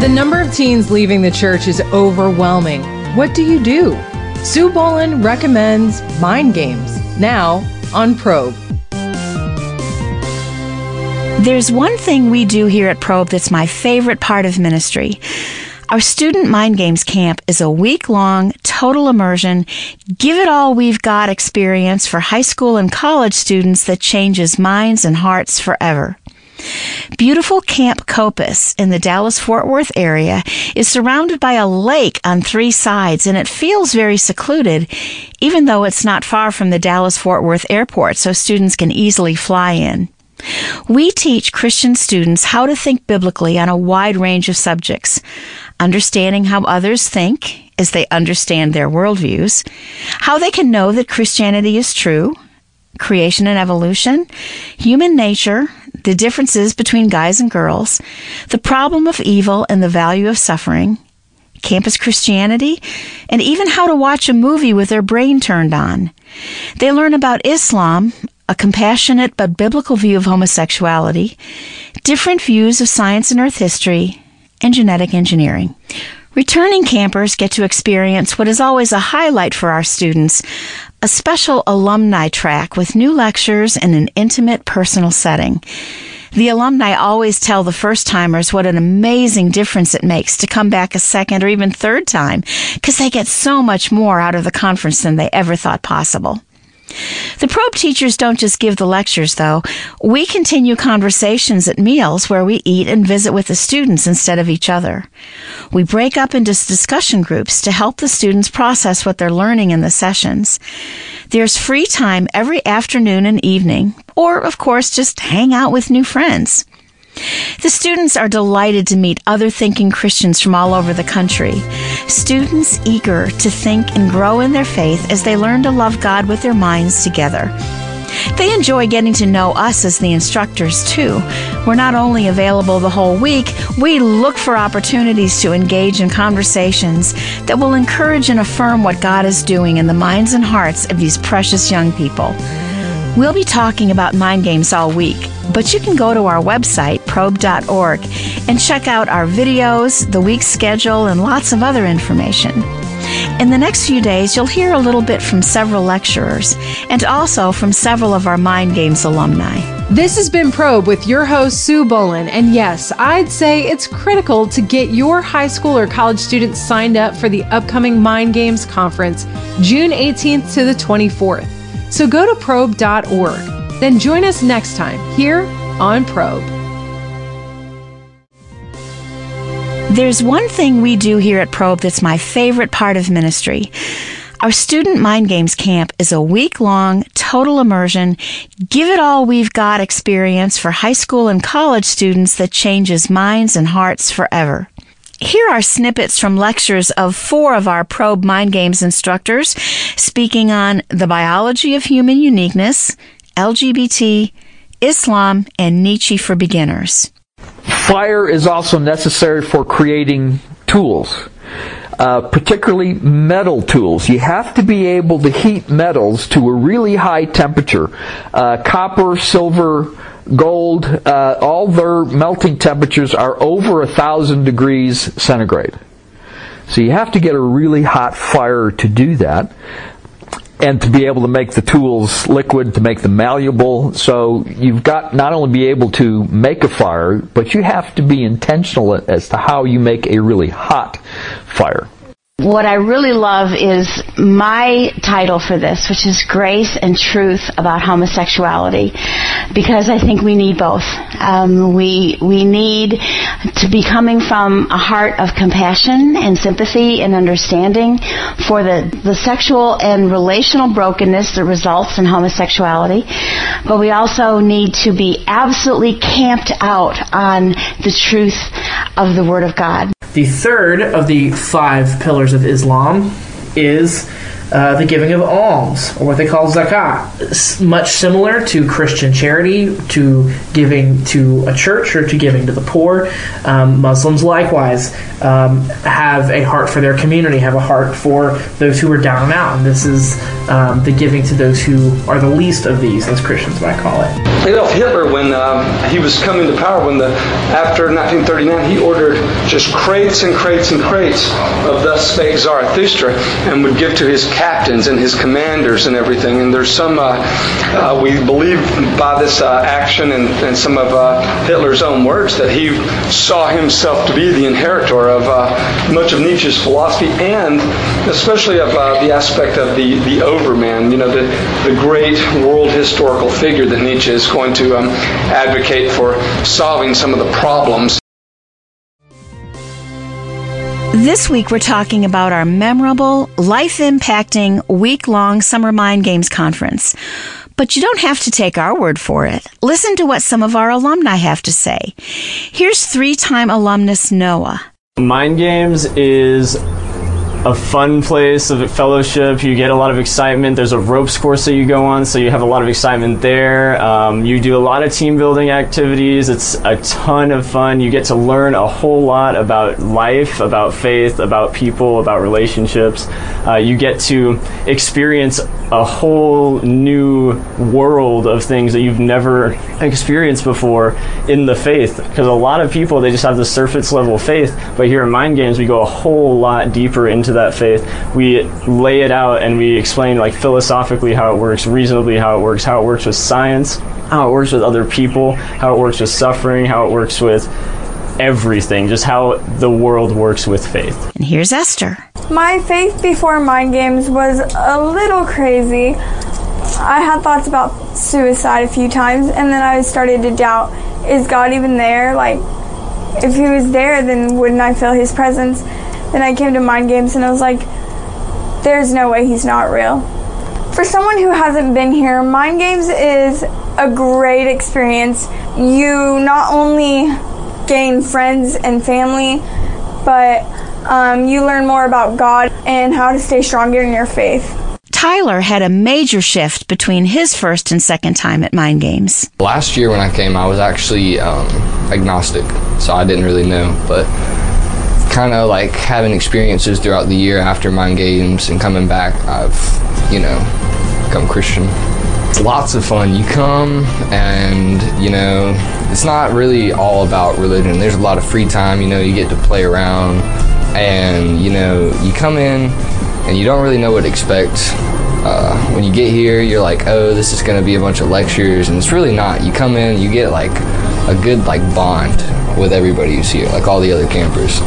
The number of teens leaving the church is overwhelming. What do you do? Sue Bohlin recommends mind games now on Probe. There's one thing we do here at Probe that's my favorite part of ministry. Our student mind games camp is a week long, total immersion, give it all we've got experience for high school and college students that changes minds and hearts forever. Beautiful Camp Copass in the Dallas Fort Worth area is surrounded by a lake on three sides and it feels very secluded, even though it's not far from the Dallas Fort Worth airport, so students can easily fly in. We teach Christian students how to think biblically on a wide range of subjects, understanding how others think as they understand their worldviews, how they can know that Christianity is true, creation and evolution, human nature, the differences between guys and girls, the problem of evil and the value of suffering, campus Christianity, and even how to watch a movie with their brain turned on. They learn about Islam, a compassionate but biblical view of homosexuality, different views of science and earth history, and genetic engineering. Returning campers get to experience what is always a highlight for our students a special alumni track with new lectures in an intimate personal setting. The alumni always tell the first timers what an amazing difference it makes to come back a second or even third time because they get so much more out of the conference than they ever thought possible. The probe teachers don't just give the lectures, though. We continue conversations at meals where we eat and visit with the students instead of each other. We break up into discussion groups to help the students process what they're learning in the sessions. There's free time every afternoon and evening, or, of course, just hang out with new friends. The students are delighted to meet other thinking Christians from all over the country. Students eager to think and grow in their faith as they learn to love God with their minds together. They enjoy getting to know us as the instructors, too. We're not only available the whole week, we look for opportunities to engage in conversations that will encourage and affirm what God is doing in the minds and hearts of these precious young people. We'll be talking about mind games all week, but you can go to our website, probe.org, and check out our videos, the week's schedule, and lots of other information. In the next few days, you'll hear a little bit from several lecturers and also from several of our Mind Games alumni. This has been Probe with your host, Sue Bohlin. And yes, I'd say it's critical to get your high school or college students signed up for the upcoming Mind Games Conference, June 18th to the 24th. So go to probe.org. Then join us next time here on Probe. There's one thing we do here at Probe that's my favorite part of ministry. Our student mind games camp is a week long, total immersion, give it all we've got experience for high school and college students that changes minds and hearts forever. Here are snippets from lectures of four of our probe mind games instructors speaking on the biology of human uniqueness, LGBT, Islam, and Nietzsche for beginners. Fire is also necessary for creating tools. Uh, particularly metal tools. You have to be able to heat metals to a really high temperature. Uh, copper, silver, gold, uh, all their melting temperatures are over a thousand degrees centigrade. So you have to get a really hot fire to do that. And to be able to make the tools liquid, to make them malleable. So you've got not only be able to make a fire, but you have to be intentional as to how you make a really hot fire. What I really love is my title for this, which is Grace and Truth about Homosexuality, because I think we need both. Um, we, we need to be coming from a heart of compassion and sympathy and understanding for the, the sexual and relational brokenness that results in homosexuality, but we also need to be absolutely camped out on the truth of the Word of God. The third of the five pillars of Islam is uh, the giving of alms, or what they call zakat. much similar to Christian charity, to giving to a church or to giving to the poor. Um, Muslims likewise um, have a heart for their community, have a heart for those who are down and out. And this is um, the giving to those who are the least of these, as Christians might call it. Adolf Hitler, when um, he was coming to power, when the after 1939, he ordered just crates and crates and crates of "Thus Spake Zarathustra," and would give to his captains and his commanders and everything. And there's some, uh, uh, we believe by this uh, action and, and, some of uh, Hitler's own words that he saw himself to be the inheritor of uh, much of Nietzsche's philosophy and especially of uh, the aspect of the, the overman, you know, the, the great world historical figure that Nietzsche is going to um, advocate for solving some of the problems. This week, we're talking about our memorable, life impacting, week long Summer Mind Games Conference. But you don't have to take our word for it. Listen to what some of our alumni have to say. Here's three time alumnus Noah. Mind Games is a fun place of fellowship. You get a lot of excitement. There's a ropes course that you go on, so you have a lot of excitement there. Um, you do a lot of team building activities. It's a ton of fun. You get to learn a whole lot about life, about faith, about people, about relationships. Uh, you get to experience a whole new world of things that you've never experienced before in the faith. Because a lot of people, they just have the surface level faith, but here in Mind Games, we go a whole lot deeper into into that faith, we lay it out and we explain like philosophically how it works, reasonably how it works, how it works with science, how it works with other people, how it works with suffering, how it works with everything, just how the world works with faith. And here's Esther. My faith before mind games was a little crazy. I had thoughts about suicide a few times, and then I started to doubt is God even there? Like, if He was there, then wouldn't I feel His presence? Then I came to Mind Games and I was like, there's no way he's not real. For someone who hasn't been here, Mind Games is a great experience. You not only gain friends and family, but um, you learn more about God and how to stay stronger in your faith. Tyler had a major shift between his first and second time at Mind Games. Last year when I came, I was actually um, agnostic, so I didn't really know. But kind of like having experiences throughout the year after mind games and coming back, I've, you know, become Christian. It's lots of fun. You come and, you know, it's not really all about religion. There's a lot of free time, you know, you get to play around and, you know, you come in and you don't really know what to expect. Uh, when you get here, you're like, oh, this is going to be a bunch of lectures, and it's really not. You come in, you get like a good like bond with everybody who's here, like all the other campers.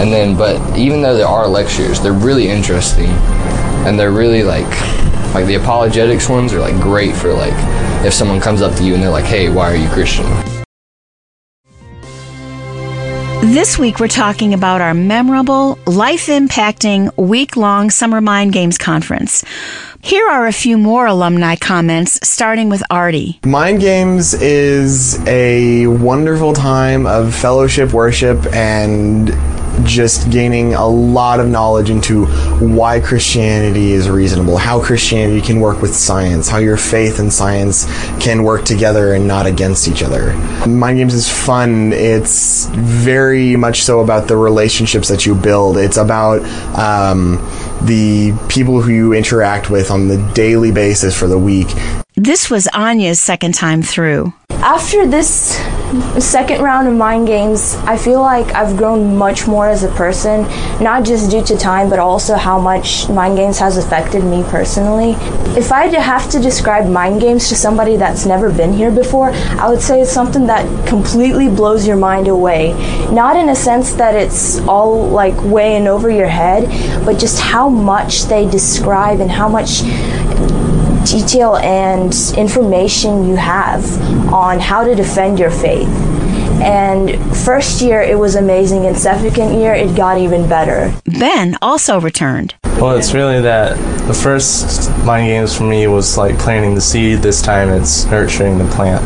And then, but even though there are lectures, they're really interesting, and they're really like, like the apologetics ones are like great for like if someone comes up to you and they're like, "Hey, why are you Christian?" This week, we're talking about our memorable, life impacting, week long Summer Mind Games Conference. Here are a few more alumni comments, starting with Artie. Mind Games is a wonderful time of fellowship, worship, and just gaining a lot of knowledge into why Christianity is reasonable, how Christianity can work with science, how your faith and science can work together and not against each other. Mind Games is fun. It's very much so about the relationships that you build. It's about um, the people who you interact with on the daily basis for the week. This was Anya's second time through. After this second round of mind games, I feel like I've grown much more as a person, not just due to time, but also how much mind games has affected me personally. If I have to describe mind games to somebody that's never been here before, I would say it's something that completely blows your mind away. Not in a sense that it's all like weighing over your head, but just how much they describe and how much detail and information you have on how to defend your faith. And first year it was amazing, and second year it got even better. Ben also returned. Well, it's really that the first mind games for me was like planting the seed. This time it's nurturing the plant.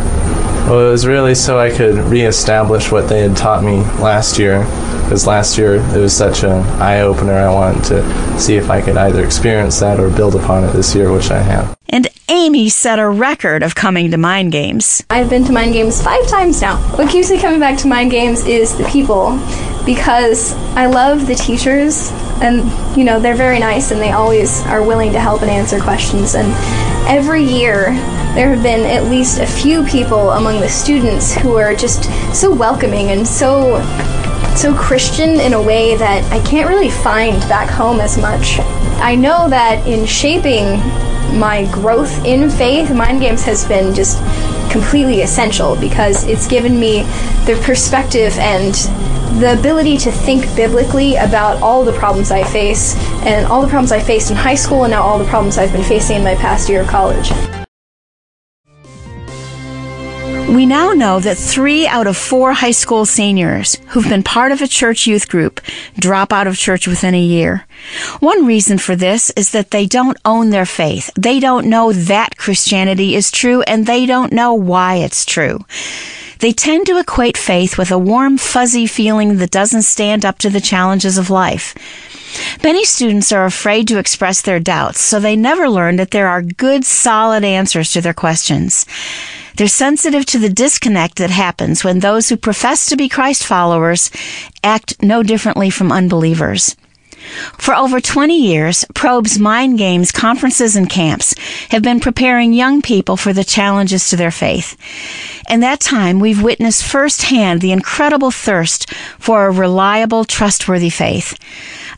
Well, it was really so I could reestablish what they had taught me last year. Because last year it was such an eye opener. I wanted to see if I could either experience that or build upon it this year, which I have. And Amy set a record of coming to Mind Games. I've been to Mind Games five times now. What keeps me coming back to Mind Games is the people because I love the teachers and you know they're very nice and they always are willing to help and answer questions and every year there have been at least a few people among the students who are just so welcoming and so so Christian in a way that I can't really find back home as much. I know that in shaping my growth in faith, Mind Games has been just completely essential because it's given me the perspective and the ability to think biblically about all the problems I face and all the problems I faced in high school and now all the problems I've been facing in my past year of college. We now know that three out of four high school seniors who've been part of a church youth group drop out of church within a year. One reason for this is that they don't own their faith. They don't know that Christianity is true and they don't know why it's true. They tend to equate faith with a warm, fuzzy feeling that doesn't stand up to the challenges of life. Many students are afraid to express their doubts, so they never learn that there are good, solid answers to their questions. They're sensitive to the disconnect that happens when those who profess to be Christ followers act no differently from unbelievers. For over 20 years, Probe's Mind Games conferences and camps have been preparing young people for the challenges to their faith. In that time, we've witnessed firsthand the incredible thirst for a reliable, trustworthy faith.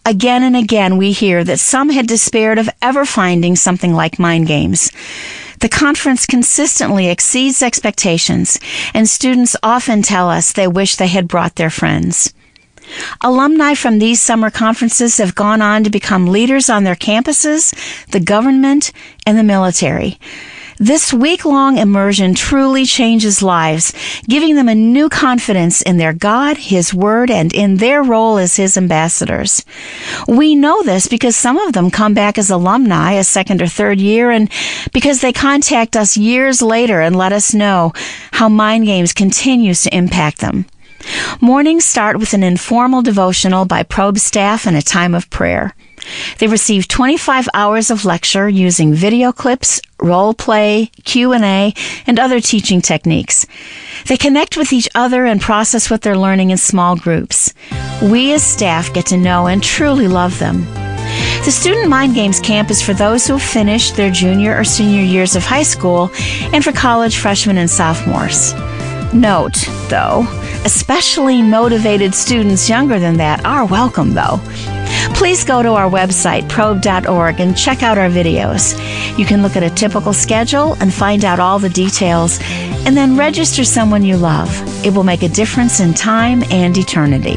Again and again, we hear that some had despaired of ever finding something like Mind Games. The conference consistently exceeds expectations, and students often tell us they wish they had brought their friends. Alumni from these summer conferences have gone on to become leaders on their campuses, the government, and the military. This week long immersion truly changes lives, giving them a new confidence in their God, His Word, and in their role as His ambassadors. We know this because some of them come back as alumni a second or third year and because they contact us years later and let us know how Mind Games continues to impact them. Mornings start with an informal devotional by probe staff and a time of prayer. They receive 25 hours of lecture using video clips, role play, Q&A, and other teaching techniques. They connect with each other and process what they're learning in small groups. We as staff get to know and truly love them. The Student Mind Games Camp is for those who have finished their junior or senior years of high school and for college freshmen and sophomores. Note, though, especially motivated students younger than that are welcome, though. Please go to our website, probe.org, and check out our videos. You can look at a typical schedule and find out all the details, and then register someone you love. It will make a difference in time and eternity.